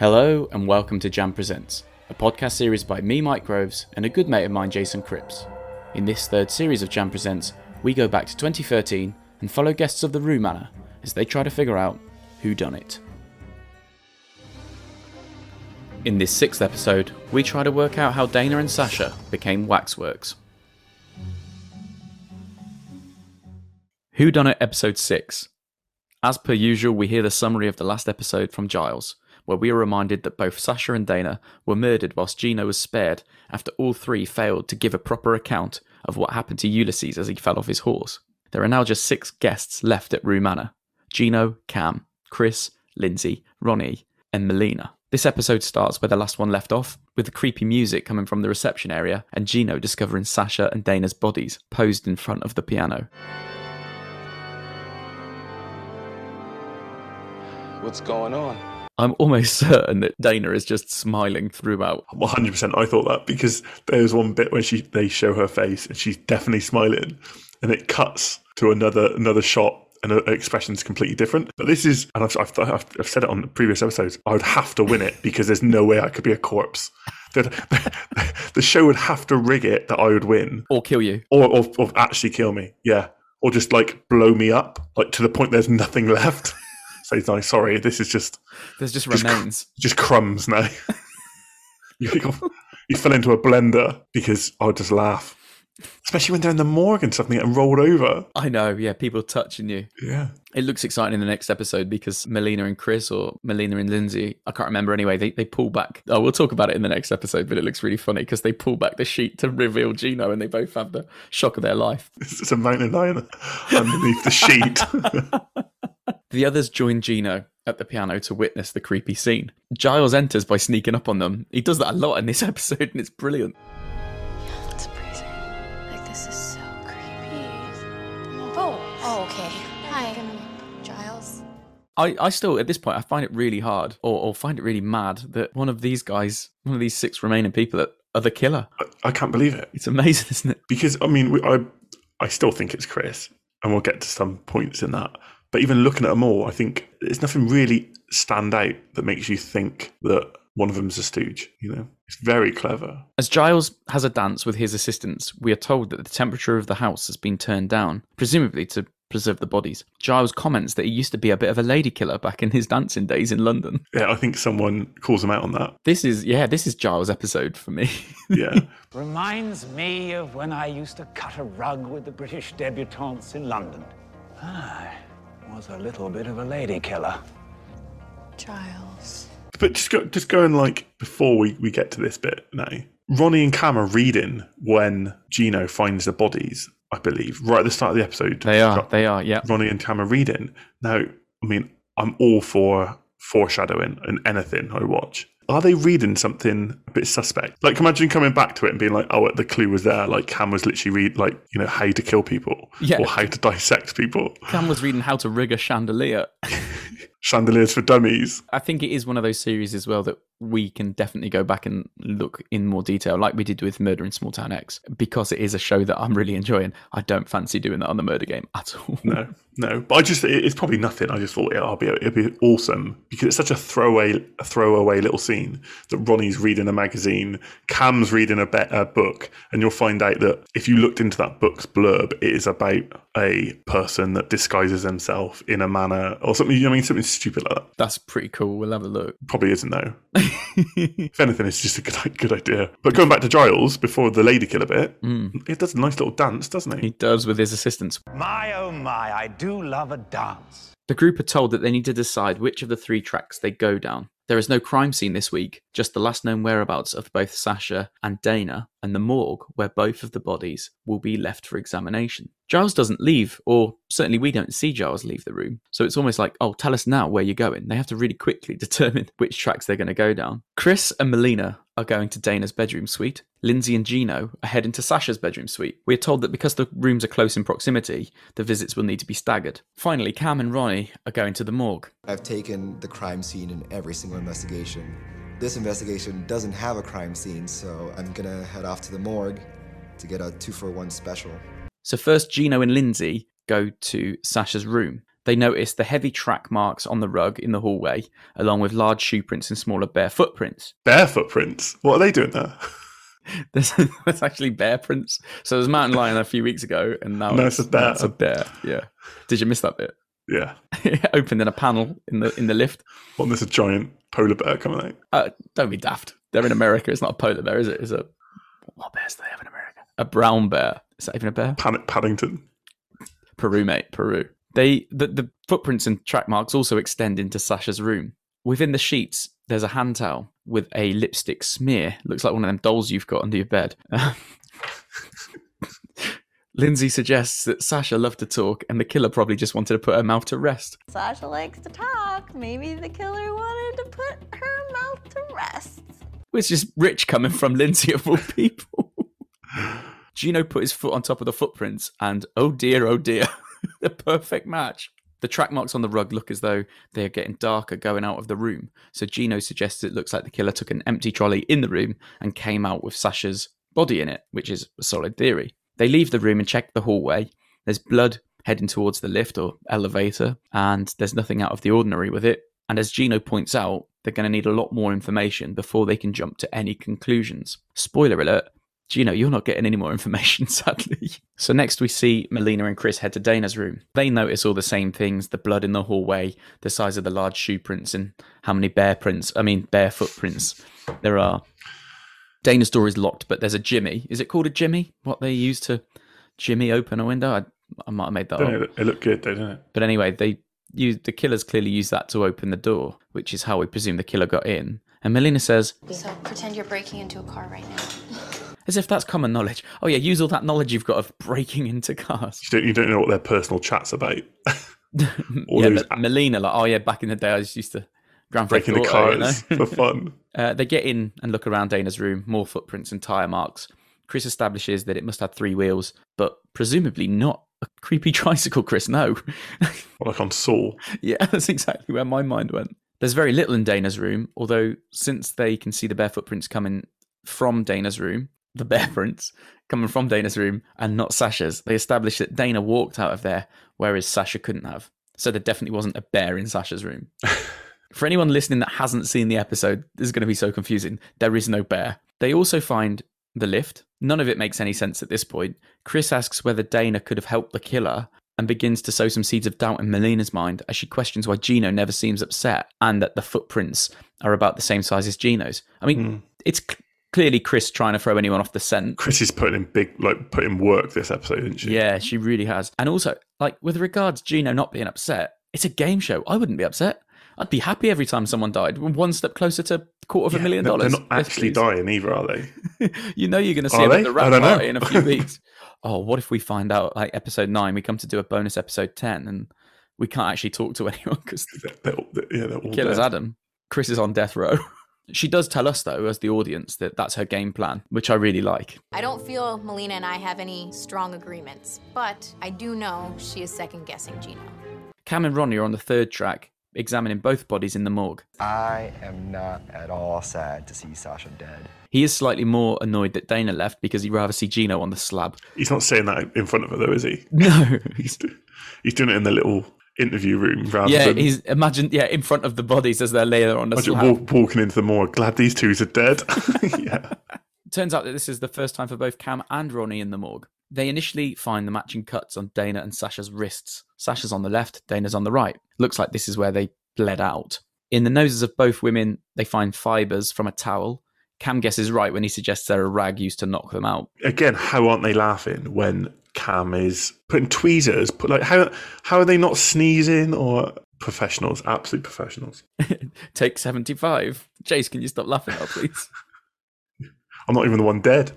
Hello and welcome to Jam Presents, a podcast series by me, Mike Groves, and a good mate of mine, Jason Cripps. In this third series of Jam Presents, we go back to 2013 and follow guests of the Rue Manor as they try to figure out who done it. In this sixth episode, we try to work out how Dana and Sasha became waxworks. Who Done It Episode 6. As per usual, we hear the summary of the last episode from Giles, where we are reminded that both Sasha and Dana were murdered whilst Gino was spared after all three failed to give a proper account of what happened to Ulysses as he fell off his horse. There are now just six guests left at Rue Manor Gino, Cam, Chris, Lindsay, Ronnie, and Melina. This episode starts where the last one left off, with the creepy music coming from the reception area and Gino discovering Sasha and Dana's bodies posed in front of the piano. What's going on? I'm almost certain that Dana is just smiling throughout. 100% I thought that because there's one bit where she they show her face and she's definitely smiling and it cuts to another another shot and her expression's completely different. But this is, and I've, I've, I've, said it on previous episodes, I would have to win it because there's no way I could be a corpse. The, the show would have to rig it that I would win Or kill you. or, or, or actually kill me. Yeah. Or just like blow me up, like to the point there's nothing left. Say, no, sorry, this is just There's just Just cr- remains. just crumbs now. you, you fell into a blender because I would just laugh. Especially when they're in the morgue and something and rolled over. I know, yeah, people touching you. Yeah. It looks exciting in the next episode because Melina and Chris, or Melina and Lindsay, I can't remember anyway, they, they pull back. Oh, we'll talk about it in the next episode, but it looks really funny because they pull back the sheet to reveal Gino and they both have the shock of their life. It's a mountain lion underneath the sheet. The others join Gino at the piano to witness the creepy scene. Giles enters by sneaking up on them. He does that a lot in this episode and it's brilliant. I, I still, at this point, I find it really hard or, or find it really mad that one of these guys, one of these six remaining people that are the killer. I, I can't believe it. It's amazing, isn't it? Because, I mean, we, I, I still think it's Chris, and we'll get to some points in that. But even looking at them all, I think there's nothing really stand out that makes you think that one of them's a stooge. You know, it's very clever. As Giles has a dance with his assistants, we are told that the temperature of the house has been turned down, presumably to preserve the bodies. Giles comments that he used to be a bit of a lady killer back in his dancing days in London. Yeah, I think someone calls him out on that. This is, yeah, this is Giles' episode for me. Yeah. Reminds me of when I used to cut a rug with the British debutantes in London. I was a little bit of a lady killer. Giles. But just go, just going like before we, we get to this bit now, Ronnie and Cam are reading when Gino finds the bodies, I believe, right at the start of the episode. they are, they are, yeah. Ronnie and Cam are reading. Now, I mean, I'm all for foreshadowing in anything I watch. Are they reading something a bit suspect? Like, imagine coming back to it and being like, "Oh, the clue was there." Like, Cam was literally read, like, you know, how to kill people Yeah. or how to dissect people. Cam was reading how to rig a chandelier. Chandeliers for dummies. I think it is one of those series as well that we can definitely go back and look in more detail, like we did with Murder in Small Town X, because it is a show that I'm really enjoying. I don't fancy doing that on the murder game at all. No, no. But I just it's probably nothing. I just thought it'll be, it'll be awesome because it's such a throwaway, a throwaway little scene that Ronnie's reading a magazine, Cam's reading a, be- a book, and you'll find out that if you looked into that book's blurb, it is about a person that disguises himself in a manner or something. You know, I mean, something stupid like that. That's pretty cool. We'll have a look. Probably isn't though. if anything, it's just a good, good idea. But going back to Giles before the lady killer bit, hmm. it does a nice little dance, doesn't He he? does with his assistants. My oh my, I do love a dance. The group are told that they need to decide which of the three tracks they go down. There is no crime scene this week, just the last known whereabouts of both Sasha and Dana, and the morgue where both of the bodies will be left for examination. Giles doesn't leave, or certainly we don't see Giles leave the room, so it's almost like, oh, tell us now where you're going. They have to really quickly determine which tracks they're going to go down. Chris and Melina are going to Dana's bedroom suite. Lindsay and Gino are heading to Sasha's bedroom suite. We are told that because the rooms are close in proximity, the visits will need to be staggered. Finally, Cam and Ronnie are going to the morgue. I've taken the crime scene in every single investigation. This investigation doesn't have a crime scene, so I'm gonna head off to the morgue to get a two for one special. So first, Gino and Lindsay go to Sasha's room. They notice the heavy track marks on the rug in the hallway, along with large shoe prints and smaller bare footprints. Bare footprints. What are they doing there? There's, there's actually bear prints. So there's mountain lion a few weeks ago, and now No, it's a bear. It's a bear. Yeah. Did you miss that bit? Yeah. it opened in a panel in the in the lift. What? There's a giant polar bear coming out. Uh, don't be daft. They're in America. It's not a polar bear, is it? Is a what bears do they have in America? A brown bear. Is that even a bear? Pan- Paddington. Peru, mate, Peru. They the, the footprints and track marks also extend into Sasha's room. Within the sheets, there's a hand towel with a lipstick smear. Looks like one of them dolls you've got under your bed. Lindsay suggests that Sasha loved to talk and the killer probably just wanted to put her mouth to rest. Sasha likes to talk. Maybe the killer wanted to put her mouth to rest. Which is rich coming from Lindsay of all people. Gino put his foot on top of the footprints and oh dear, oh dear, the perfect match. The track marks on the rug look as though they are getting darker going out of the room. So Gino suggests it looks like the killer took an empty trolley in the room and came out with Sasha's body in it, which is a solid theory. They leave the room and check the hallway. There's blood heading towards the lift or elevator, and there's nothing out of the ordinary with it. And as Gino points out, they're going to need a lot more information before they can jump to any conclusions. Spoiler alert, Gino, you're not getting any more information, sadly. So next we see Melina and Chris head to Dana's room. They notice all the same things the blood in the hallway, the size of the large shoe prints, and how many bear prints, I mean, bare footprints there are. Dana's door is locked, but there's a jimmy. Is it called a jimmy? What they use to jimmy open a window? I, I might have made that Don't up. it, it looked good, though, didn't it? But anyway, they use the killers clearly use that to open the door, which is how we presume the killer got in. And Melina says, So pretend you're breaking into a car right now. as if that's common knowledge. Oh yeah, use all that knowledge you've got of breaking into cars. You don't, you don't know what their personal chat's about. Yeah, those but Melina, like, oh yeah, back in the day, I just used to Grand Theft breaking the Auto, you know? cars for fun. Uh, they get in and look around Dana's room, more footprints and tyre marks. Chris establishes that it must have three wheels, but presumably not a creepy tricycle, Chris, no. Like on Saw. yeah, that's exactly where my mind went. There's very little in Dana's room, although since they can see the bare footprints coming from Dana's room, the bear prints coming from Dana's room and not Sasha's, they establish that Dana walked out of there, whereas Sasha couldn't have. So there definitely wasn't a bear in Sasha's room. For anyone listening that hasn't seen the episode, this is going to be so confusing. There is no bear. They also find the lift. None of it makes any sense at this point. Chris asks whether Dana could have helped the killer and begins to sow some seeds of doubt in Melina's mind as she questions why Gino never seems upset and that the footprints are about the same size as Gino's. I mean, hmm. it's c- clearly Chris trying to throw anyone off the scent. Chris is putting in big, like, putting work this episode, isn't she? Yeah, she really has. And also, like with regards to Gino not being upset, it's a game show. I wouldn't be upset. I'd be happy every time someone died. One step closer to quarter of a million dollars. They're not actually dying either, are they? you know you're going to see him at the wrap party in a few weeks. Oh, what if we find out like episode nine, we come to do a bonus episode ten, and we can't actually talk to anyone because They're, they're, all- yeah, they're all killer's dead. Adam. Chris is on death row. She does tell us though, as the audience, that that's her game plan, which I really like. I don't feel Melina and I have any strong agreements, but I do know she is second guessing Gino. Cam and Ronnie are on the third track, examining both bodies in the morgue. I am not at all sad to see Sasha dead. He is slightly more annoyed that Dana left because he'd rather see Gino on the slab. He's not saying that in front of her, though, is he? No, He's, do- he's doing it in the little interview room rather yeah, than he's imagine yeah in front of the bodies as they're laying on the walk, walking into the morgue. Glad these twos are dead. yeah. Turns out that this is the first time for both Cam and Ronnie in the morgue. They initially find the matching cuts on Dana and Sasha's wrists. Sasha's on the left, Dana's on the right. Looks like this is where they bled out. In the noses of both women, they find fibres from a towel. Cam guesses right when he suggests they're a rag used to knock them out. Again, how aren't they laughing when Cam is putting tweezers? Put like how how are they not sneezing or professionals? Absolute professionals. Take 75. Jace, can you stop laughing now, please? I'm not even the one dead.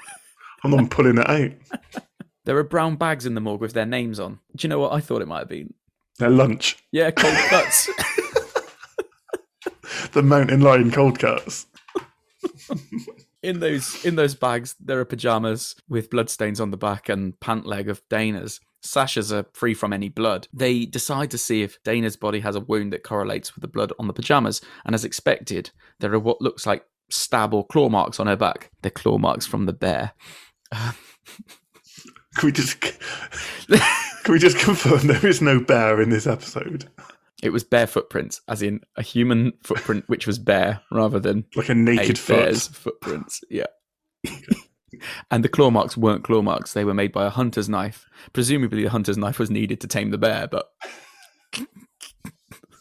I'm not pulling it out. there are brown bags in the morgue with their names on. Do you know what I thought it might have been? Their lunch, Yeah, cold cuts. the mountain lion cold cuts. In those in those bags there are pajamas with bloodstains on the back and pant leg of Dana's. Sasha's are free from any blood. They decide to see if Dana's body has a wound that correlates with the blood on the pajamas, and as expected, there are what looks like stab or claw marks on her back. They're claw marks from the bear. Can we just can Can we just confirm there is no bear in this episode? It was bare footprints, as in a human footprint which was bare rather than Like a naked a foot. bear's footprints. Yeah. and the claw marks weren't claw marks; they were made by a hunter's knife. Presumably, the hunter's knife was needed to tame the bear, but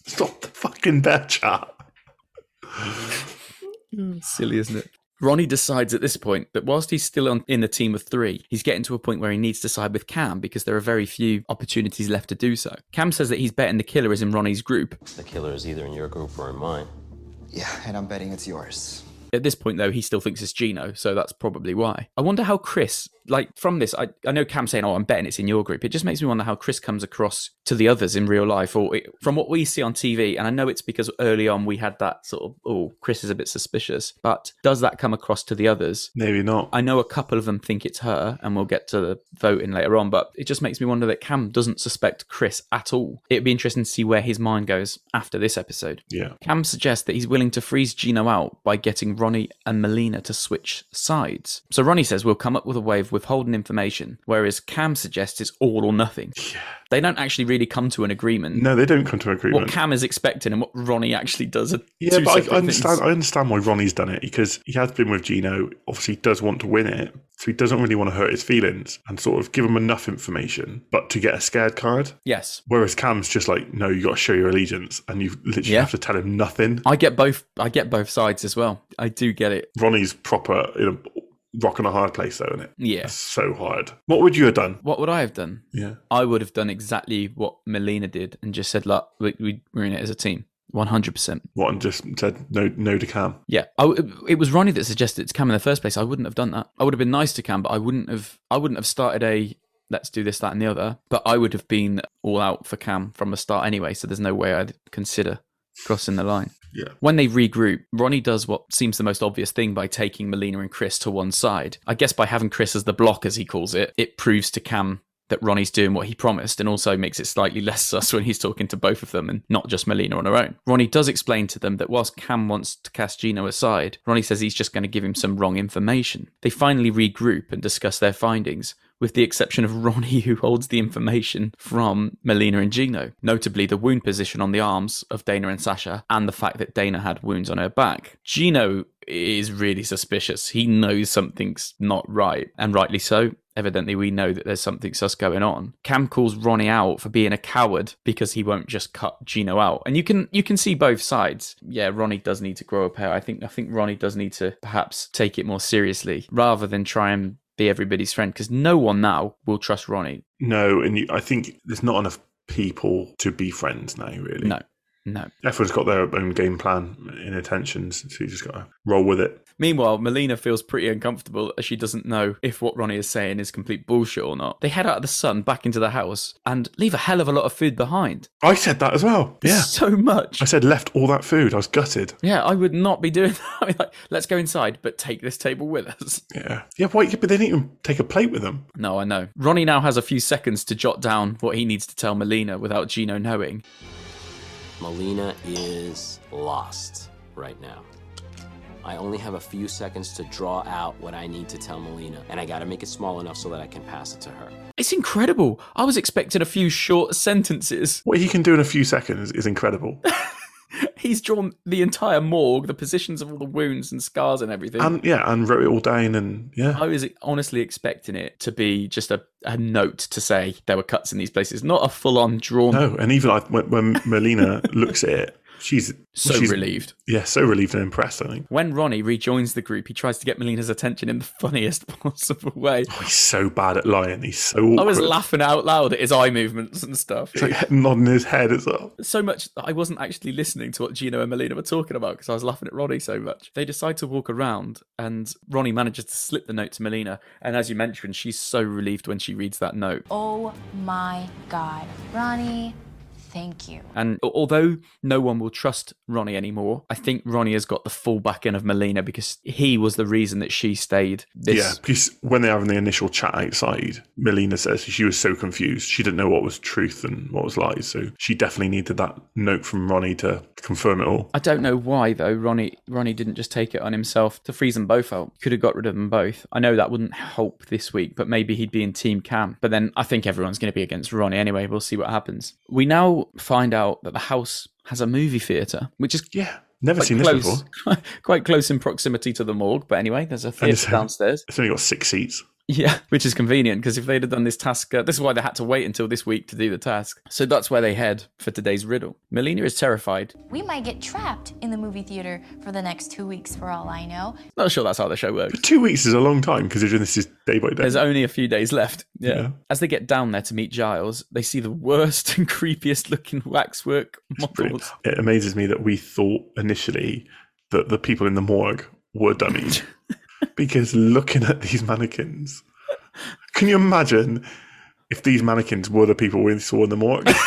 Stop the fucking bear chat. silly, isn't it? Ronnie decides at this point that whilst he's still on, in the team of three, he's getting to a point where he needs to side with Cam because there are very few opportunities left to do so. Cam says that he's betting the killer is in Ronnie's group. The killer is either in your group or in mine. Yeah, and I'm betting it's yours. At this point, though, he still thinks it's Gino, so that's probably why. I wonder how Chris, like from this, I, I know Cam saying, "Oh, I'm betting it's in your group." It just makes me wonder how Chris comes across to the others in real life, or it, from what we see on TV. And I know it's because early on we had that sort of, "Oh, Chris is a bit suspicious," but does that come across to the others? Maybe not. I know a couple of them think it's her, and we'll get to the voting later on, but it just makes me wonder that Cam doesn't suspect Chris at all. It'd be interesting to see where his mind goes after this episode. Yeah. Cam suggests that he's willing to freeze Gino out by getting Ronnie and Melina to switch sides. So Ronnie says we'll come up with a way of withholding information, whereas Cam suggests it's all or nothing. Yeah. They don't actually really come to an agreement. No, they don't come to an agreement. What. Cam is expecting and what Ronnie actually does are Yeah, but I, I understand. I understand why Ronnie's done it because he has been with Gino. Obviously, he does want to win it, so he doesn't really want to hurt his feelings and sort of give him enough information, but to get a scared card. Yes. Whereas Cam's just like, no, you got to show your allegiance, and you literally Yeah. have to tell him nothing. I get both I get both sides as well. I do get it. Ronnie's proper in a rock and a hard place, though, isn't it? Yeah. It's so hard. What would you have done? What would I have done? Yeah. I would have done exactly what Melina did and just said, look, we, we, we're in it as a team. 100%. What and just said no, no to Cam. Yeah, I it was Ronnie that suggested it to Cam in the first place. I wouldn't have done that. I would have been nice to Cam, but I wouldn't have. I wouldn't have started a let's do this, that, and the other. But I would have been all out for Cam from the start anyway. So there's no way I'd consider crossing the line. Yeah. When they regroup, Ronnie does what seems the most obvious thing by taking Melina and Chris to one side. I guess by having Chris as the block, as he calls it, it proves to Cam that Ronnie's doing what he promised and also makes it slightly less sus when he's talking to both of them and not just Melina on her own. Ronnie does explain to them that whilst Cam wants to cast Gino aside, Ronnie says he's just going to give him some wrong information. They finally regroup and discuss their findings, with the exception of Ronnie, who holds the information from Melina and Gino, notably the wound position on the arms of Dana and Sasha, and the fact that Dana had wounds on her back. Gino is really suspicious. He knows something's not right, and rightly so. Evidently, we know that there's something sus going on. Cam calls Ronnie out for being a coward because he won't just cut Gino out, and you can you can see both sides. Yeah, Ronnie does need to grow a pair. I think I think Ronnie does need to perhaps take it more seriously rather than try and be everybody's friend because no one now will trust Ronnie. No, and you, I think there's not enough people to be friends now, really. No, no. Everyone's got their own game plan in intentions, so you just got to roll with it. Meanwhile, Melina feels pretty uncomfortable as she doesn't know if what Ronnie is saying is complete bullshit or not. They head out of the sun back into the house and leave a hell of a lot of food behind. I said that as well. Yeah. So much. I said left all that food. I was gutted. Yeah, I would not be doing that. I mean, like, let's go inside, but take this table with us. Yeah. Yeah, wait, but they didn't even take a plate with them. No, I know. Ronnie now has a few seconds to jot down what he needs to tell Melina without Gino knowing. Melina is lost right now. I only have a few seconds to draw out what I need to tell Melina, and I gotta make it small enough so that I can pass it to her. It's incredible. I was expecting a few short sentences. What he can do in a few seconds is incredible. He's drawn the entire morgue, the positions of all the wounds and scars and everything. and yeah, and wrote it all down and yeah. I was honestly expecting it to be just a, a note to say there were cuts in these places, not a full on drawn. No, and even like when, when Melina looks at it, she's So she's, relieved. Yeah, so relieved and impressed, I think. When Ronnie rejoins the group, he tries to get Melina's attention in the funniest possible way. Oh, he's so bad at lying. He's so awkward. I was laughing out loud at his eye movements and stuff. He's like nodding his head as well. so much that I wasn't actually listening to what Gino and Melina were talking about because I was laughing at Ronnie so much. They decide to walk around, and Ronnie manages to slip the note to Melina. And as you mentioned, she's so relieved when she reads that note. Oh my god. Ronnie, Thank you. And although no one will trust Ronnie anymore, I think Ronnie has got the full backing of Melina because he was the reason that she stayed. This Yeah, because when they're having the initial chat outside, Melina says she was so confused. She didn't know what was truth and what was lies. So she definitely needed that note from Ronnie to confirm it all. I don't know why though. Ronnie Ronnie didn't just take it on himself to freeze them both out. Could have got rid of them both. I know that wouldn't help this week, but maybe he'd be in Team Cam. But then I think everyone's going to be against Ronnie anyway. We'll see what happens. We now find out that the house has a movie theatre, which is Yeah, never seen this before. quite close in proximity to the morgue. But anyway, there's a theatre um, downstairs. It's only got six seats. Yeah, which is convenient because if they'd have done this task, uh, this is why they had to wait until this week to do the task. So that's where they head for today's riddle. Melina is terrified. We might get trapped in the movie theater for the next two weeks, for all I know. Not sure that's how the show works. Two weeks is a long time considering this is day by day. There's only a few days left. Yeah. Yeah. As they get down there to meet Giles, they see the worst and creepiest looking waxwork Brilliant. models. It amazes me that we thought initially that the people in the morgue were dummies. because looking at these mannequins, can you imagine if these mannequins were the people we saw in the morgue?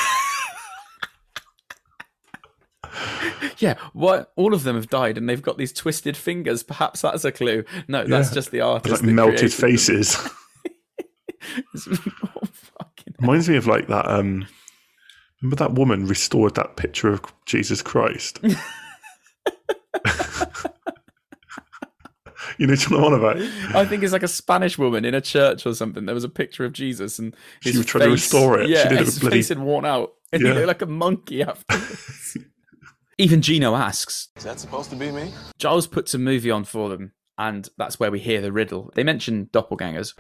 Yeah, what? All of them have died, and they've got these twisted fingers. Perhaps that's a clue. No, that's Yeah. just the artist. like that melted created them. faces. oh, fucking Reminds me of like that. Um, remember that woman restored that picture of Jesus Christ. You know what I'm on about? I think it's like a Spanish woman in a church or something. There was a picture of Jesus, and She was trying to restore it. She Yeah, did it his with bloody- face had worn out, and he looked like a monkey afterwards. Even Gino asks. Is that supposed to be me? Giles puts a movie on for them, and that's where we hear the riddle. They mention doppelgangers.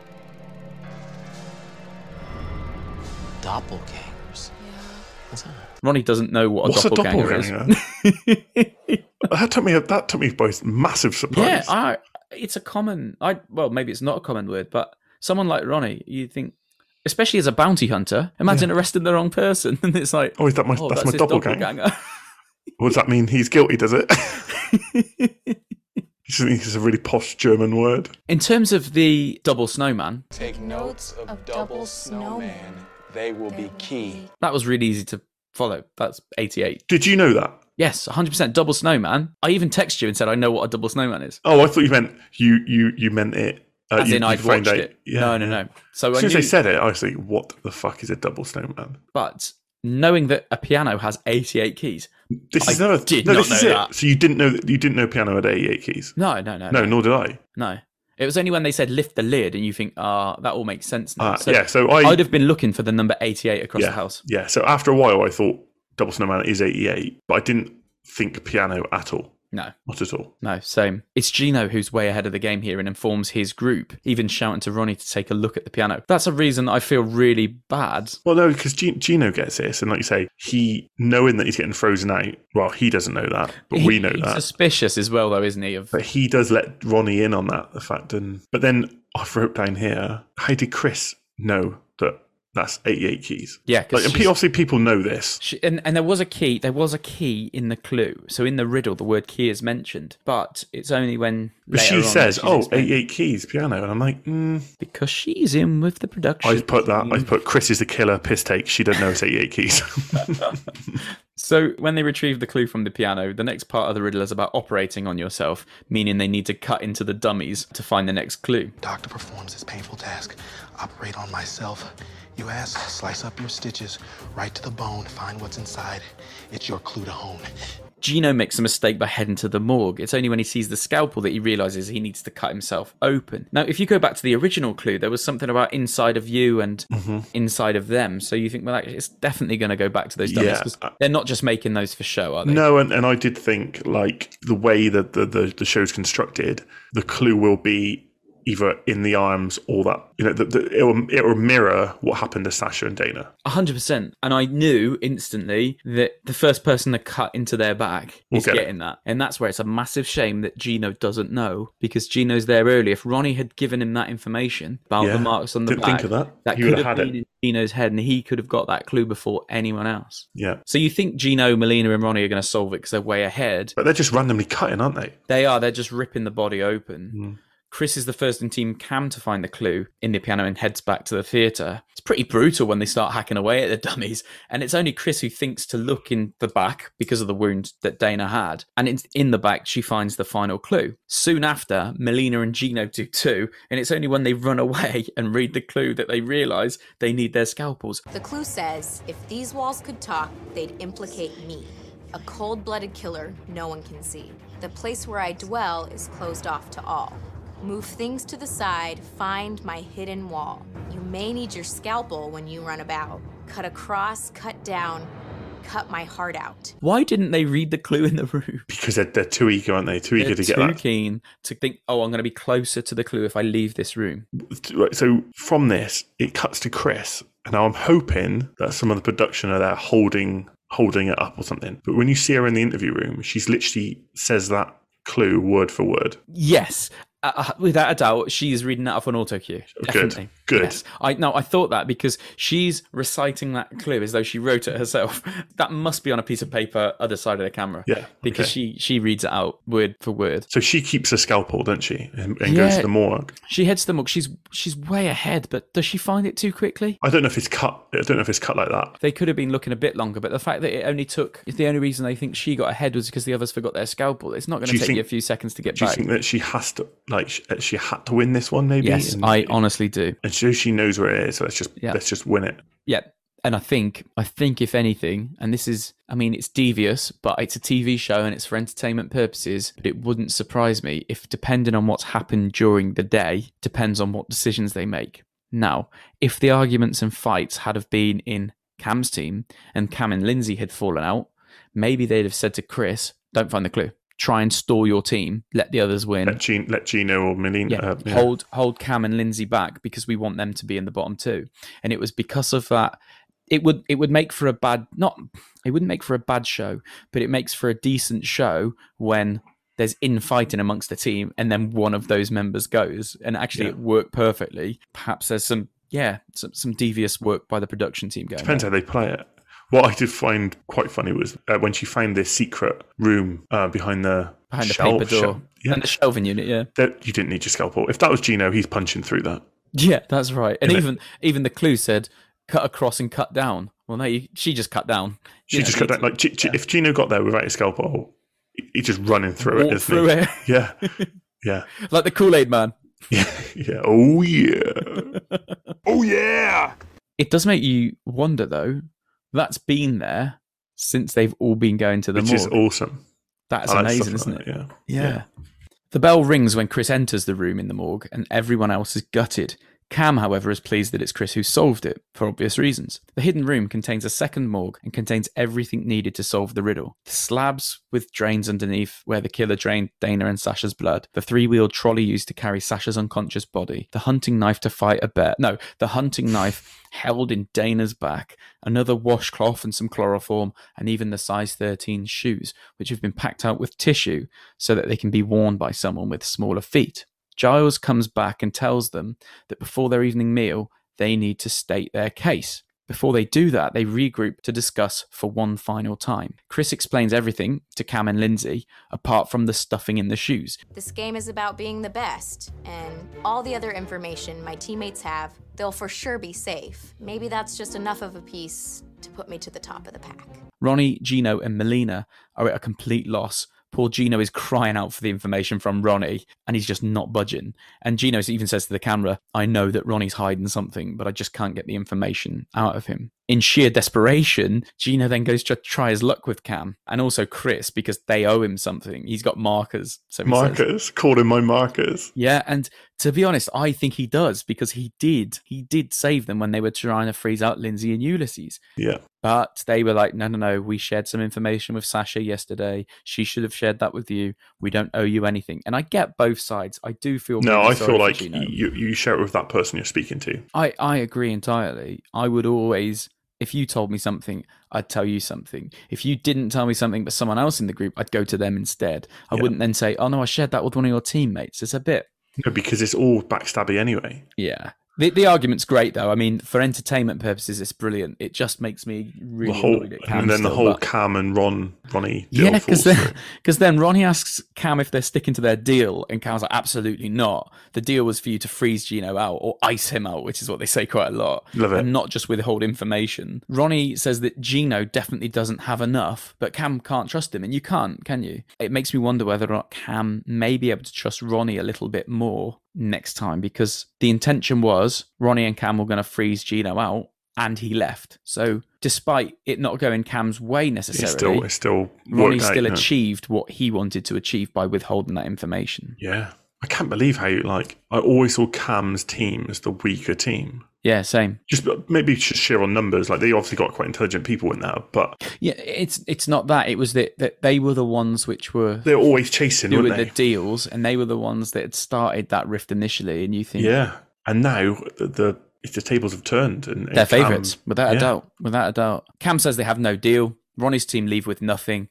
Doppelgangers. Yeah. What's that? Ronnie doesn't know what a What's a doppelganger, is. that took me. That took me by massive surprise. yeah, I, it's a common. I well, maybe it's not a common word, but someone like Ronnie, you think, especially as a bounty hunter, imagine arresting the wrong person, and it's like, oh, is that my? oh, that's, that's, my his doppelganger. doppelganger. What does that mean? He's guilty, does it? You just think it's a really posh German word. In terms of the double snowman, Take notes of, of double, double snowman. snowman. They will be key. that was really easy to follow. That's 88. Did you know that? Yes, 100% double snowman. I even texted you and said I know what a double snowman is. Oh, I thought you meant you you you meant it. Uh, As you, in, I'd watched out- it. no, no, no. So As I soon as knew, they said it, I was like, "What the fuck is a double snowman?" but knowing that a piano has 88 keys. This I is another. did no, not this is know it. that. So you didn't know that you didn't know piano had eighty-eight keys. No, no, no, No, no. nor did I. no. It was only when they said lift the lid and you think, ah, that all makes sense now. Uh, so yeah, so I I'd have been looking for the number 88 across yeah, the house. Yeah, so after a while, I thought double snowman is eighty-eight, but I didn't think piano at all. No, Not at all. no, same. It's Gino who's way ahead of the game here and informs his group, even shouting to Ronnie to take a look at the piano. That's a reason I feel really bad. Well, no, because Gino gets this, and like you say, he knowing that he's getting frozen out. Well, he doesn't know that, but we know He's that. suspicious as well, though, isn't he? Of But he does let Ronnie in on that, the fact. And but then I wrote down here, how did Chris know that that's 88 keys? yeah, 'cause Like, and obviously people know this. She, and, and there was a key. There was a key in the clue. So in the riddle, the word key is mentioned, but it's only when. But she says, "Oh, explained- 88 keys, piano," and I'm like, mm. because she's in with the production. I put that. I put Chris is the killer. Piss take. She doesn't know it's 88 keys. So when they retrieve the clue from the piano, the next part of the riddle is about operating on yourself, meaning they need to cut into the dummies to find the next clue. Doctor performs this painful task. Operate on myself. You ask, slice up your stitches, right to the bone, find what's inside. It's your clue to hone. Gino makes a mistake by heading to the morgue. It's only when he sees the scalpel that he realizes he needs to cut himself open. Now, if you go back to the original clue, there was something about inside of you and mm-hmm. inside of them. So you think, well, it's definitely going to go back to those dummies. Yeah. They're not just making those for show, are they? no, and, and I did think like the way that the, the the show's constructed, the clue will be either in the arms or that you know the, the, it will it will mirror what happened to Sasha and Dana. A hundred percent. And I knew instantly that the first person to cut into their back is get it. getting that. And that's where it's a massive shame that Gino doesn't know because Gino's there early. If Ronnie had given him that information about Yeah. the marks on the Didn't back, think of that. that He could would have have had been it. in Gino's head and he could have got that clue before anyone else. Yeah, So you think Gino, Melina, and Ronnie are going to solve it because they're way ahead? but they're just randomly cutting, aren't they? They are. They're just ripping the body open. Mm. Chris is the first in Team Cam to find the clue in the piano and heads back to the theatre. It's pretty brutal when they start hacking away at the dummies, and it's only Chris who thinks to look in the back because of the wound that Dana had. And in, in the back, she finds the final clue. Soon after, Melina and Gino do too, and it's only when they run away and read the clue that they realise they need their scalpels. The clue says if these walls could talk, they'd implicate me. A cold blooded killer no one can see. The place where I dwell is closed off to all. Move things to the side, find my hidden wall. You may need your scalpel when you run about. Cut across, cut down, cut my heart out. Why didn't they read the clue in the room? Because they're, they're too eager, aren't they? Too eager They're to get too that. keen to think, oh, I'm going to be closer to the clue if I leave this room. So from this, it cuts to Chris. And now I'm hoping that some of the production are there holding holding it up or something. But when you see her in the interview room, she's literally says that clue word for word. Yes, uh, uh, without a doubt, she's reading that off an auto cue. Definitely. good. Yes. I no, I thought that because she's reciting that clue as though she wrote it herself. That must be on a piece of paper, other side of the camera. Yeah, because okay. she she reads it out word for word. So she keeps a scalpel, doesn't she? And, and goes to the morgue. She heads to the morgue. She's she's way ahead, but does she find it too quickly? I don't know if it's cut. I don't know if it's cut like that. They could have been looking a bit longer, but the fact that it only took if the only reason they think she got ahead was because the others forgot their scalpel. It's not going to take think- you a few seconds to get back. Do you think that she has to, like, sh- she had to win this one? Maybe. Yes, and, I honestly do. And so she knows where it is. So let's just Yeah. let's just win it. Yeah. And I think, I think if anything, and this is, I mean, it's devious, but it's a TV show and it's for entertainment purposes. But it wouldn't surprise me if, depending on what's happened during the day, depends on what decisions they make. Now, if the arguments and fights had have been in Cam's team and Cam and Lindsay had fallen out, maybe they'd have said to Chris, "Don't find the clue. Try and stall your team. Let the others win." Let, Gino, let Gino or Melina. yeah, uh, yeah. hold hold Cam and Lindsay back because we want them to be in the bottom two. And it was because of that. It would it would make for a bad not it wouldn't make for a bad show, but it makes for a decent show when there's infighting amongst the team and then one of those members goes and actually Yeah. it worked perfectly. Perhaps there's some yeah some, some devious work by the production team going. Depends there. how they play it. What I did find quite funny was uh, when she found this secret room uh, behind the behind the shelf- paper door shelf- yeah, and the shelving unit. Yeah, that you didn't need your scalpel. If that was Gino, he's punching through that. Yeah, that's right. And Isn't it? even even the clue said cut across and cut down. Well, no, you, she just cut down. She You just know, got that. Like, G- G- if Gino got there without his scalpel, he's just running through Walk it. through he? it. Yeah, yeah, like the Kool Aid Man. yeah, yeah. Oh yeah, oh yeah. It does make you wonder, though. That's been there since they've all been going to the Which morgue. is awesome. That's like amazing, isn't like it? that, Yeah. Yeah. The bell rings when Chris enters the room in the morgue, and everyone else is gutted. Cam, however, is pleased that it's Chris who solved it, for obvious reasons. The hidden room contains a second morgue and contains everything needed to solve the riddle. The slabs with drains underneath where the killer drained Dana and Sasha's blood, the three wheeled trolley used to carry Sasha's unconscious body, the hunting knife to fight a bear. No, the hunting knife held in Dana's back, another washcloth and some chloroform, and even the size 13 shoes, which have been packed out with tissue so that they can be worn by someone with smaller feet. Giles comes back and tells them that before their evening meal, they need to state their case. Before they do that, they regroup to discuss for one final time. Chris explains everything to Cam and Lindsay, apart from the stuffing in the shoes. This game is about being the best, and all the other information my teammates have, they'll for sure be safe. Maybe that's just enough of a piece to put me to the top of the pack. Ronnie, Gino, and Melina are at a complete loss. Poor Gino is crying out for the information from Ronnie, and he's just not budging. And Gino even says to the camera, I know that Ronnie's hiding something, but I just can't get the information out of him. In sheer desperation, Gino then goes to try his luck with Cam and also Chris because they owe him something. He's got markers. So he says. Markers, called him my markers. Yeah, and to be honest, I think he does because he did. He did save them when they were trying to freeze out Lindsay and Ulysses. Yeah. But they were like, no, no, no. We shared some information with Sasha yesterday. She should have shared that with you. We don't owe you anything. And I get both sides. I do feel. No, really I feel like Gino. you, you share it with that person you're speaking to. I, I agree entirely. I would always, if you told me something, I'd tell you something. If you didn't tell me something, but someone else in the group, I'd go to them instead. I Yeah. wouldn't then say, oh no, I shared that with one of your teammates. It's a bit, No, because it's all backstabby anyway. yeah. The, the argument's great though. I mean, for entertainment purposes, it's brilliant. It just makes me really the whole, annoyed at Cam and then the whole but- Cam and Ron, Ronnie deal Yeah, because then. 'cause then Ronnie asks Cam if they're sticking to their deal, and Cam's like, absolutely not. The deal was for you to freeze Gino out or ice him out, which is what they say quite a lot, Love it. and not just withhold information. Ronnie says that Gino definitely doesn't have enough, but Cam can't trust him, and you can't, can you? It makes me wonder whether or not Cam may be able to trust Ronnie a little bit more next time, because the intention was Ronnie and Cam were going to freeze Gino out. And he left. So, despite it not going Cam's way necessarily, It's still, it's still Ronnie out, still achieved what he wanted to achieve by withholding that information. Yeah, I can't believe how you like I always saw Cam's team as the weaker team. Yeah, same. Just maybe just sheer on numbers. Like they obviously got quite intelligent people in there, but Yeah, it's it's not that. It was that, that they were the ones which were they're always chasing, doing the deals, and they were the ones that had started that rift initially. And you think, Yeah, and now the, the if the tables have turned and, and they're Cam- favourites without yeah. a doubt. Without a doubt. Cam says they have no deal. Ronnie's team leave with nothing.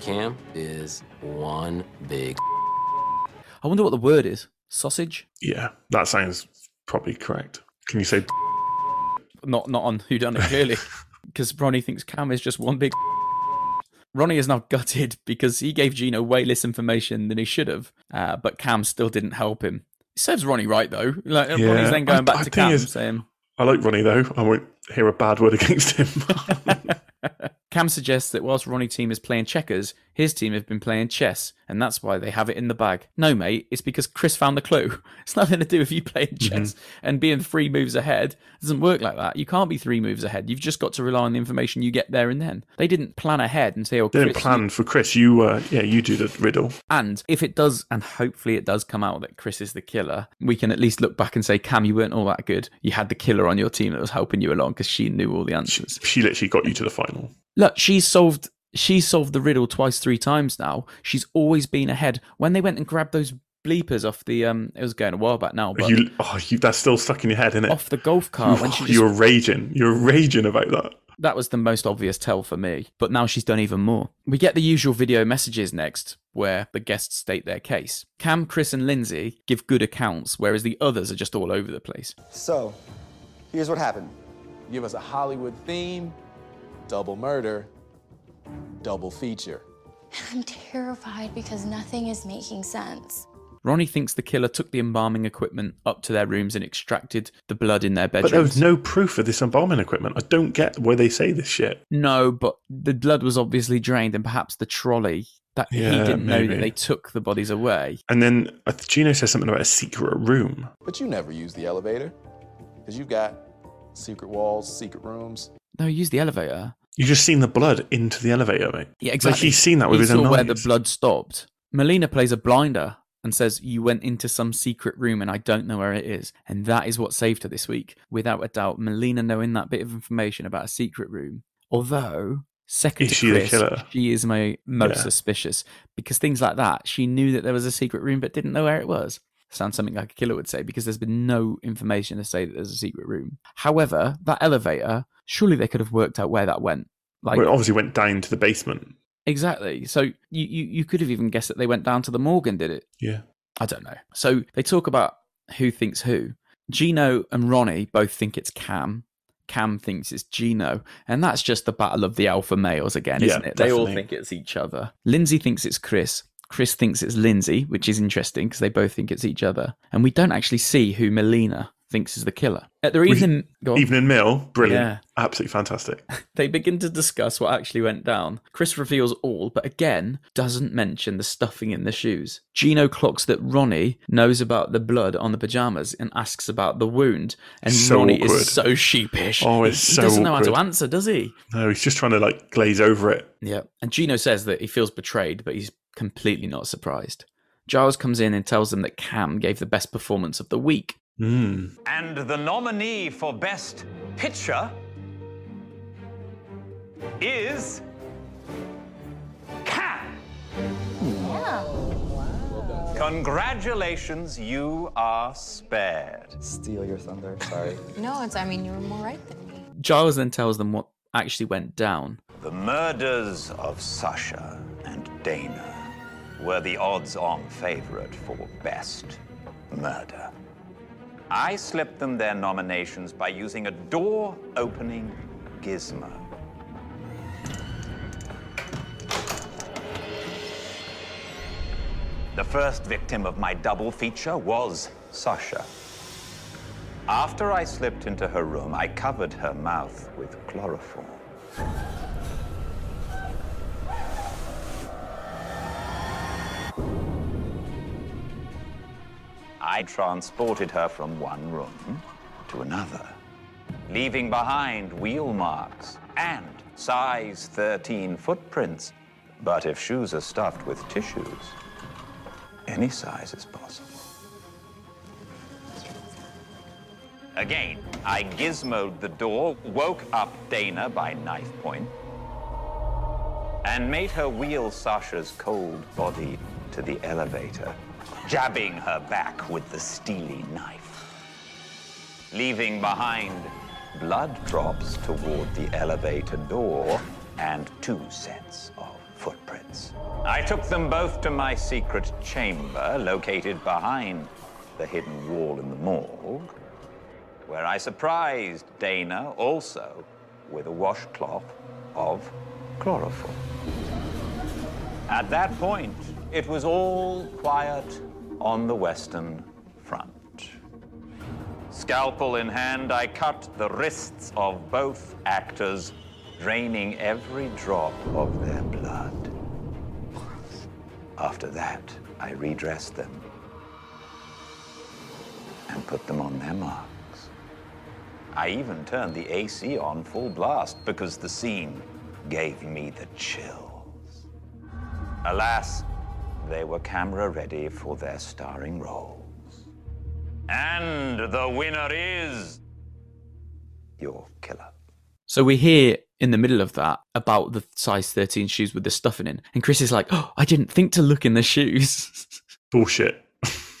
Cam is one big. I wonder what the word is. Sausage? Yeah, that sounds probably correct. Can you say? Not not on who done it clearly, because Ronnie thinks Cam is just one big. Ronnie is now gutted because he gave Gino way less information than he should have, uh, but Cam still didn't help him. Serves Ronnie right though. Like Yeah. Ronnie's then going I- back I to Cam is- saying, I like Ronnie though. I won't hear a bad word against him. Cam suggests that whilst Ronnie's team is playing checkers, his team have been playing chess, and that's why they have it in the bag. No, mate, it's because Chris found the clue. It's nothing to do with you playing chess and being three moves ahead. It doesn't work like that. You can't be three moves ahead. You've just got to rely on the information you get there and then. They didn't plan ahead and say, "Oh, they didn't Chris, plan for Chris. You, uh, yeah, you do the riddle. And if it does, and hopefully it does come out that Chris is the killer, we can at least look back and say, Cam, you weren't all that good. You had the killer on your team that was helping you along because she knew all the answers. She literally got you to the final. Look, she's solved. She's solved the riddle twice, three times now. She's always been ahead. When they went and grabbed those bleepers off the, um, it was going a while back now, but you, oh, you, that's still stuck in your head, isn't it? off the golf cart when she just You're raging. You're raging about that. That was the most obvious tell for me, but now she's done even more. We get the usual video messages next, where the guests state their case. Cam, Chris, and Lindsay give good accounts, whereas the others are just all over the place. So, here's what happened. Give us a Hollywood theme, double murder, double feature. I'm terrified because nothing is making sense. Ronnie thinks the killer took the embalming equipment up to their rooms and extracted the blood in their bedrooms. But bedrooms. there was no proof of this embalming equipment. I don't get why they say this shit. No, but the blood was obviously drained, and perhaps the trolley that he didn't know that they took the bodies away. And then uh, Gino says something about a secret room. But you never use the elevator, because you've got secret walls, secret rooms. No, he used the elevator. You just seen the blood into the elevator, mate. Yeah, exactly. Like he's seen that with he his saw own where eyes. the blood stopped. Melina plays a blinder and says, "You went into some secret room, and I don't know where it is." And that is what saved her this week, without a doubt. Melina knowing that bit of information about a secret room, although. Second Is to she Chris, killer? she is my most Yeah. suspicious because things like that. She knew that there was a secret room, but didn't know where it was. Sounds something like a killer would say because there's been no information to say that there's a secret room. However, that elevator, surely they could have worked out where that went. Like well, it obviously went down to the basement. Exactly. So you, you, you could have even guessed that they went down to the morgue and did it. Yeah. I don't know. So they talk about who thinks who. Gino and Ronnie both think it's Cam. Cam thinks it's Gino. And that's just the battle of the alpha males again, Yeah, isn't it? They all think it's each other. Lindsay thinks it's Chris. Chris thinks it's Lindsay, which is interesting because they both think it's each other. And we don't actually see who Melina thinks is the killer. At the evening, on. Evening Mill, brilliant. Yeah. Absolutely fantastic. They begin to discuss what actually went down. Chris reveals all, but again, doesn't mention the stuffing in the shoes. Gino clocks that Ronnie knows about the blood on the pajamas and asks about the wound. And So Ronnie awkward. is so sheepish. Oh, He- it's he, so doesn't know how to answer, does he? No, he's just trying to like glaze over it. Yeah. And Gino says that he feels betrayed, but he's completely not surprised. Giles comes in and tells them that Cam gave the best performance of the week. Mm. And the nominee for Best Picture is Cam. Yeah. Congratulations, you are spared. Steal your thunder. Sorry. No, it's, I mean, you were more right than me. Giles then tells them what actually went down. The murders of Sasha and Dana were the odds on favorite for Best Murder. I slipped them their nominations by using a door opening gizmo. The first victim of my double feature was Sasha. After I slipped into her room, I covered her mouth with chloroform. I transported her from one room to another, leaving behind wheel marks and size 13 footprints. But if shoes are stuffed with tissues, any size is possible. Again, I gizmoed the door, woke up Dana by knife point, and made her wheel Sasha's cold body to the elevator, jabbing her back with the steely knife, leaving behind blood drops toward the elevator door and two sets of footprints. I took them both to my secret chamber located behind the hidden wall in the morgue, where I surprised Dana also with a washcloth of chloroform. At that point, it was all quiet on the Western Front. Scalpel in hand, I cut the wrists of both actors, draining every drop of their blood. After that, I redressed them and put them on their marks. I even turned the AC on full blast because the scene gave me the chills. Alas, they were camera ready for their starring roles. And the winner is your killer. So we hear in the middle of that about the size 13 shoes with the stuffing in. And Chris is like, oh, I didn't think to look in the shoes. Bullshit.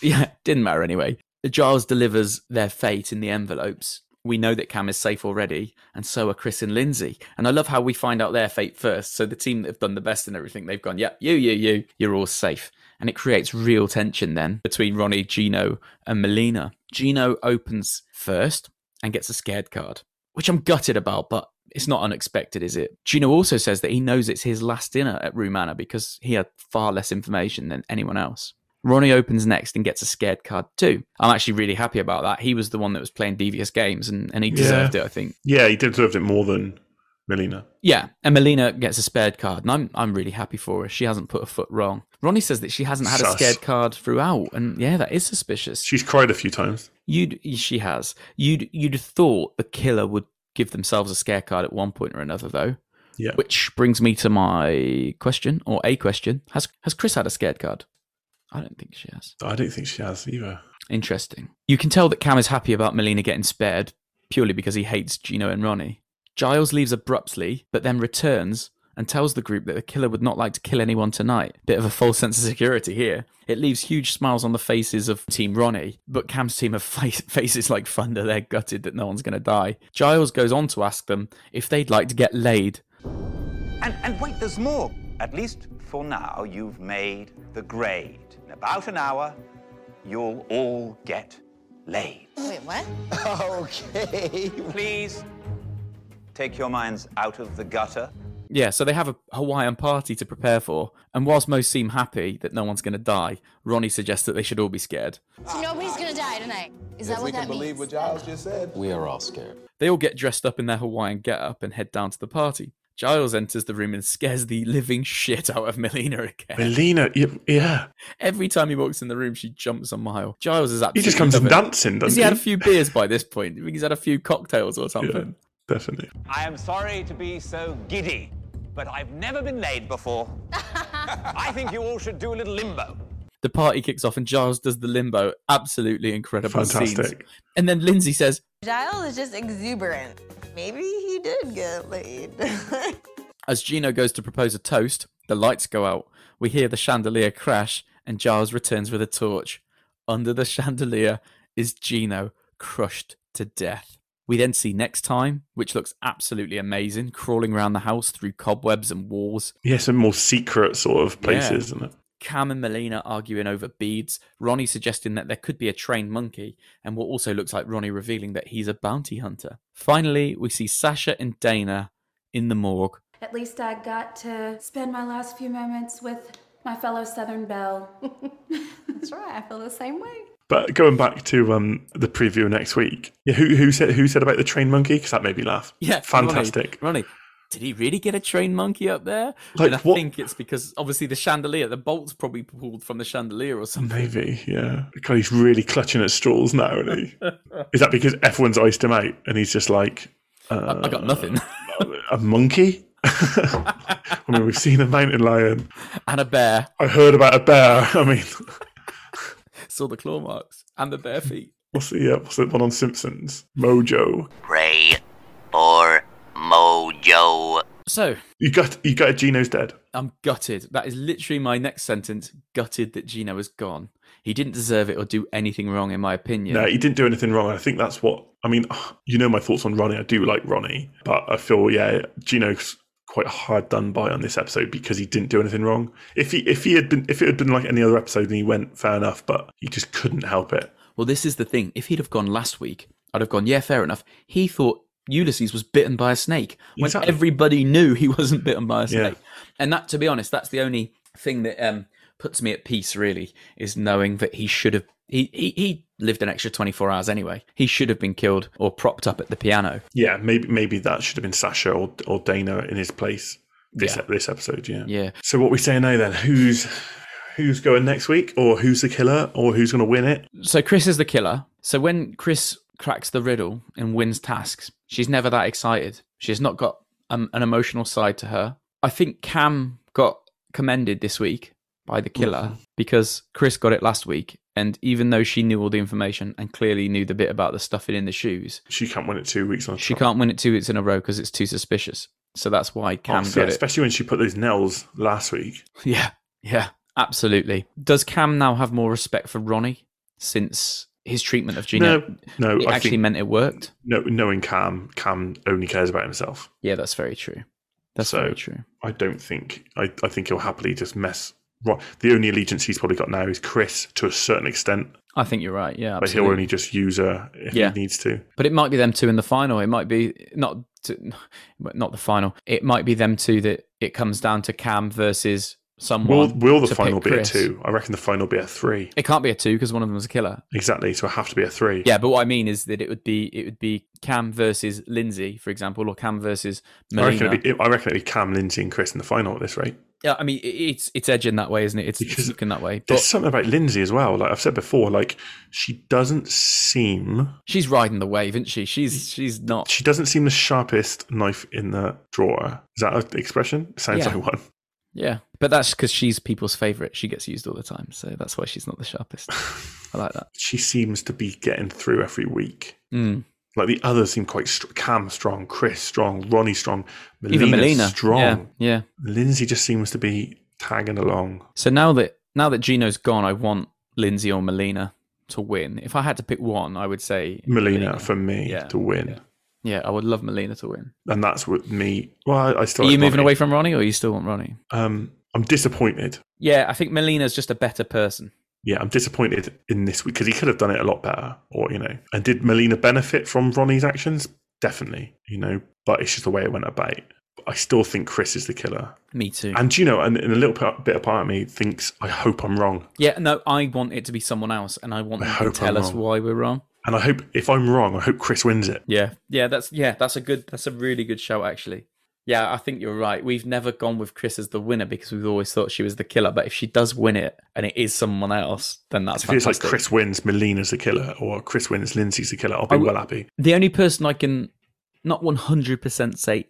yeah, didn't matter anyway. Giles delivers their fate in the envelopes. We know that Cam is safe already, and so are Chris and Lindsay. And I love how we find out their fate first. So the team that have done the best and everything, they've gone, yeah, you, you, you, you're all safe. And it creates real tension then between Ronnie, Gino, and Melina. Gino opens first and gets a scared card, which I'm gutted about, but it's not unexpected, is it? Gino also says that he knows it's his last dinner at Rue Manor because he had far less information than anyone else. Ronnie opens next and gets a scared card too. I'm actually really happy about that. He was the one that was playing devious games and, and he deserved Yeah. it, I think. Yeah, he deserved it more than Melina. Yeah, and Melina gets a spared card, and I'm I'm really happy for her. She hasn't put a foot wrong. Ronnie says that she hasn't had a scared card throughout, and yeah, that is suspicious. She's cried a few times. You'd she has. You'd you'd thought the killer would give themselves a scare card at one point or another, though. Yeah. Which brings me to my question, or a question: Has has Chris had a scared card? I don't think she has. I don't think she has either. Interesting. You can tell that Cam is happy about Melina getting spared purely because he hates Gino and Ronnie. Giles leaves abruptly, but then returns and tells the group that the killer would not like to kill anyone tonight. Bit of a false sense of security here. It leaves huge smiles on the faces of Team Ronnie, but Cam's team have face- faces like thunder. They're gutted that no one's going to die. Giles goes on to ask them if they'd like to get laid. And, and wait, there's more. At least for now, you've made the grade. In about an hour, you'll all get laid. Wait, what? okay. Please take your minds out of the gutter. Yeah, so they have a Hawaiian party to prepare for, and whilst most seem happy that no one's going to die, Ronnie suggests that they should all be scared. So nobody's gonna die tonight. Is that what if what we can believe what Giles just said. We are all scared. They all get dressed up in their Hawaiian get-up and head down to the party. Giles enters the room and scares the living shit out of Melina again. Melina, yeah, yeah. Every time he walks in the room, she jumps a mile. Giles is absolutely. He just comes in dancing, doesn't he he? had a few beers by this point? Do you think he's had a few cocktails or something? Definitely. I am sorry to be so giddy, but I've never been laid before. I think you all should do a little limbo. The party kicks off and Giles does the limbo. Absolutely incredible scenes. Fantastic. And then Lindsay says, Giles is just exuberant. Maybe he did get laid. As Gino goes to propose a toast, the lights go out. We hear the chandelier crash, and Giles returns with a torch. Under the chandelier is Gino, crushed to death. We then see next time, which looks absolutely amazing, crawling around the house through cobwebs and walls. Yeah, some more secret sort of places, Yeah. isn't it? Cam and Melina arguing over beads, Ronnie suggesting that there could be a trained monkey, and what also looks like Ronnie revealing that he's a bounty hunter. Finally, we see Sasha and Dana in the morgue. At least I got to spend my last few moments with my fellow Southern Belle. That's right. I feel the same way. But going back to um, the preview next week, yeah, who who said who said about the trained monkey? Because that made me laugh. Yeah, fantastic. Ronnie, Ronnie, did he really get a trained monkey up there? Like, and I what- think it's because obviously the chandelier, the bolts probably pulled from the chandelier or something. Maybe, yeah. God, he's really clutching at straws now, isn't he? Is that because everyone's iced him out and he's just like, uh, I got nothing. a monkey? I mean, we've seen a mountain lion. and a bear. I heard about a bear. I mean, Saw the claw marks and the bare feet. what's the, uh, what's the one on Simpsons? Mojo. Ray or Mojo. So You got you got Gino's dead. I'm gutted. That is literally my next sentence. Gutted that Gino is gone. He didn't deserve it or do anything wrong, in my opinion. No, he didn't do anything wrong. I think that's what I mean. You know my thoughts on Ronnie. I do like Ronnie, but I feel yeah, Gino's quite hard done by on this episode because he didn't do anything wrong. If he if he had been if it had been like any other episode and he went fair enough, but he just couldn't help it. Well, this is the thing. If he'd have gone last week, I'd have gone, yeah, fair enough. He thought Ulysses was bitten by a snake when Exactly. everybody knew he wasn't bitten by a Yeah. snake. And that, to be honest, that's the only thing that um, puts me at peace, really, is knowing that he should have. He, he, he lived an extra 24 hours anyway. He should have been killed or propped up at the piano. Yeah, maybe maybe that should have been Sasha or or Dana in his place this Yeah. this episode. Yeah. Yeah. So what we saying now then? Who's who's going next week, or who's the killer, or who's going to win it? So Chris is the killer. So when Chris cracks the riddle and wins tasks, she's never that excited. She's not got um, an emotional side to her. I think Cam got commended this week by the killer because Chris got it last week. And even though she knew all the information and clearly knew the bit about the stuffing in the shoes, She can't win it two weeks on. she can't win it two weeks in a row because it's too suspicious. So that's why Cam Oh, so got it. especially when she put those nails last week. Yeah, yeah, absolutely. Does Cam now have more respect for Ronnie since his treatment of Gino? No, no, it I actually think- meant it worked. No, knowing Cam, Cam only cares about himself. Yeah, that's very true. That's so very true. I don't think I, I think he'll happily just mess. The only allegiance he's probably got now is Chris to a certain extent, I think you're right. Yeah, but he'll only just use her if Yeah. he needs to. But it might be them two in the final. It might be not to, not the final. It might be them two that it comes down to Cam versus someone. Will will the to final be Chris. a two? I reckon the final be a three. It can't be a two because one of them was a killer. Exactly. So it have to be a three. Yeah, but what I mean is that it would be it would be Cam versus Lindsay, for example, or Cam versus I reckon, Melina. it'd be, I reckon it'd be Cam, Lindsay, and Chris in the final at this rate. Yeah, I mean it's it's edging that way, isn't it? It's, it's looking that way. There's something about Lindsay as well. Like I've said before, like she doesn't seem she's riding the wave, isn't she? She's she's not. she doesn't seem the sharpest knife in the drawer. Is that an expression? Sounds Yeah. like one. Yeah, but that's because she's people's favorite. She gets used all the time, so that's why she's not the sharpest. I like that. She seems to be getting through every week. Mm. Like the others seem quite str- Cam strong, Chris strong, Ronnie strong, Even Melina Melina, strong. yeah, yeah. Lindsay just seems to be tagging along. So now that now that Gino's gone, I want Lindsay or Melina to win. If I had to pick one, I would say Melina, for me Yeah, to win, Yeah, I would love Melina to win. and that's with me. Well, I, I still Are you moving Ronnie. away from Ronnie, or you still want Ronnie? Um, I'm disappointed. Yeah, I think Melina's just a better person. Yeah, I'm disappointed in this week because he could have done it a lot better, or you know. And did Melina benefit from Ronnie's actions? Definitely, you know. But it's just the way it went about. I still think Chris is the killer. Me too. And you know, and, and a little bit, bit of part of me thinks, I hope I'm wrong. yeah, no, I want it to be someone else, and I want I them to tell I'm us wrong. why we're wrong. And I hope if I'm wrong, I hope Chris wins it. Yeah, yeah, that's yeah, that's a good, that's a really good show actually. Yeah, I think you're right. We've never gone with Chris as the winner because we've always thought she was the killer. But if she does win it and it is someone else, then that's If it's like. Chris wins, Melina's the killer, or Chris wins, Lindsay's the killer, I'll be I well happy. The only person I can not 100% say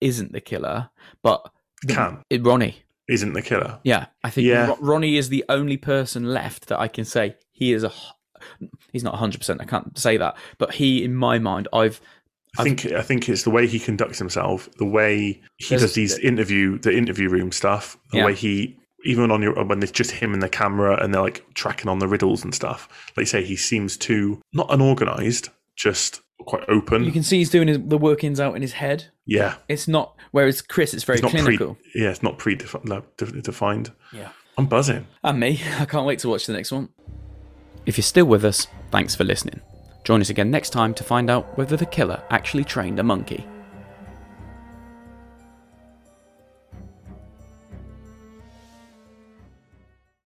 isn't the killer, but Can. It, Ronnie. isn't the killer. Yeah, I think Yeah. Ronnie is the only person left that I can say he is a. He's not 100%. I can't say that, but he, in my mind, I've I think I think it's the way he conducts himself, the way he does these interview, the interview room stuff, the Yeah. way he even on your when it's just him and the camera and they're like tracking on the riddles and stuff. Like you say, he seems too not unorganized, just quite open. You can see he's doing his, the workings out in his head. yeah, It's not. Whereas Chris, it's very it's clinical. pre. Yeah, it's not predefined. No, de- defined. Yeah. I'm buzzing. And me. I can't wait to watch the next one. If you're still with us, thanks for listening. Join us again next time to find out whether the killer actually trained a monkey.